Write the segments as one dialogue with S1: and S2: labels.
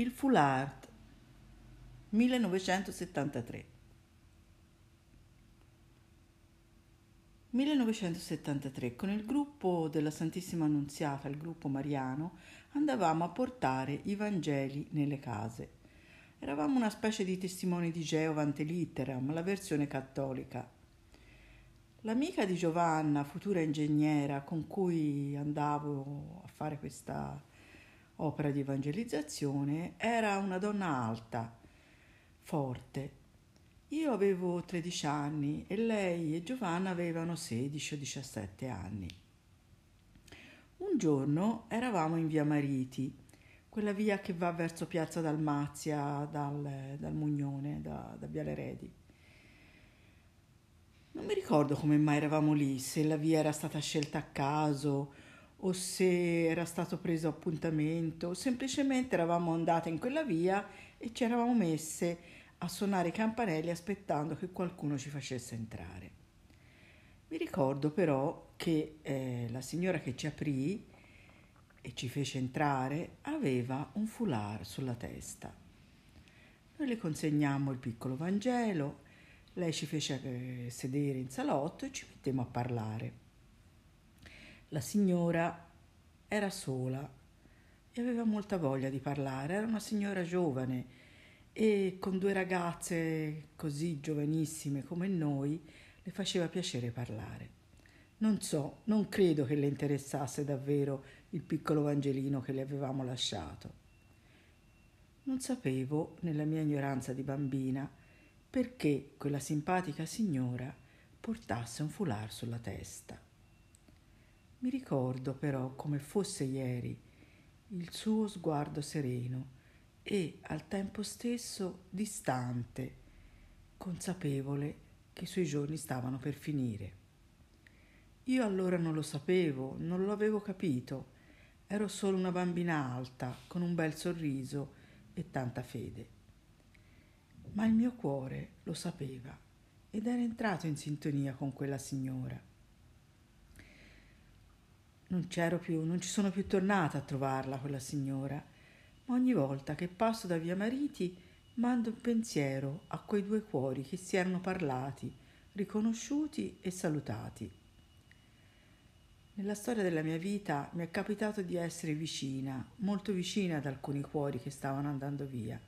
S1: Il foulard 1973 1973 con il gruppo della Santissima Annunziata, il gruppo Mariano, andavamo a portare i Vangeli nelle case. Eravamo una specie di testimoni di Geova ante litteram, la versione cattolica. L'amica di Giovanna, futura ingegnera, con cui andavo a fare questa opera di evangelizzazione, era una donna alta, forte. Io avevo 13 anni e lei e Giovanna avevano 16 o 17 anni. Un giorno eravamo in via Mariti, quella via che va verso Piazza Dalmazia dal, dal Mugnone, da, da Viale Redi. Non mi ricordo come mai eravamo lì, se la via era stata scelta a caso o se era stato preso appuntamento, semplicemente eravamo andate in quella via e ci eravamo messe a suonare i campanelli aspettando che qualcuno ci facesse entrare. Mi ricordo però che eh, la signora che ci aprì e ci fece entrare aveva un foulard sulla testa. Noi le consegnammo il piccolo Vangelo, lei ci fece eh, sedere in salotto e ci mettemmo a parlare. La signora era sola e aveva molta voglia di parlare, era una signora giovane e con due ragazze così giovanissime come noi le faceva piacere parlare. Non so, non credo che le interessasse davvero il piccolo Vangelino che le avevamo lasciato. Non sapevo, nella mia ignoranza di bambina, perché quella simpatica signora portasse un foulard sulla testa. Mi ricordo però come fosse ieri il suo sguardo sereno e al tempo stesso distante, consapevole che i suoi giorni stavano per finire. Io allora non lo sapevo, non lo avevo capito, ero solo una bambina alta, con un bel sorriso e tanta fede. Ma il mio cuore lo sapeva ed era entrato in sintonia con quella signora non c'ero più, non ci sono più tornata a trovarla quella signora, ma ogni volta che passo da via Mariti mando un pensiero a quei due cuori che si erano parlati, riconosciuti e salutati. Nella storia della mia vita mi è capitato di essere vicina, molto vicina ad alcuni cuori che stavano andando via.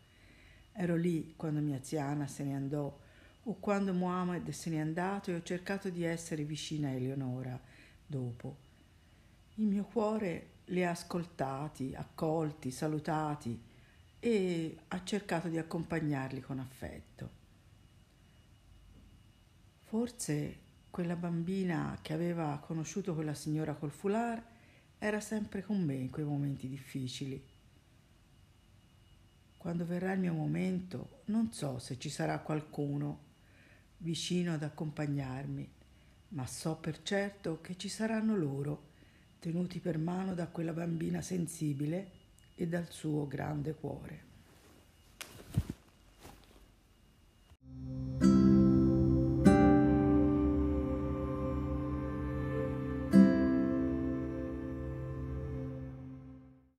S1: Ero lì quando mia ziana se ne andò o quando Mohammed se n'è andato e ho cercato di essere vicina a Eleonora dopo il mio cuore li ha ascoltati, accolti, salutati e ha cercato di accompagnarli con affetto. Forse quella bambina che aveva conosciuto quella signora col foulard era sempre con me in quei momenti difficili. Quando verrà il mio momento, non so se ci sarà qualcuno vicino ad accompagnarmi, ma so per certo che ci saranno loro tenuti per mano da quella bambina sensibile e dal suo grande cuore.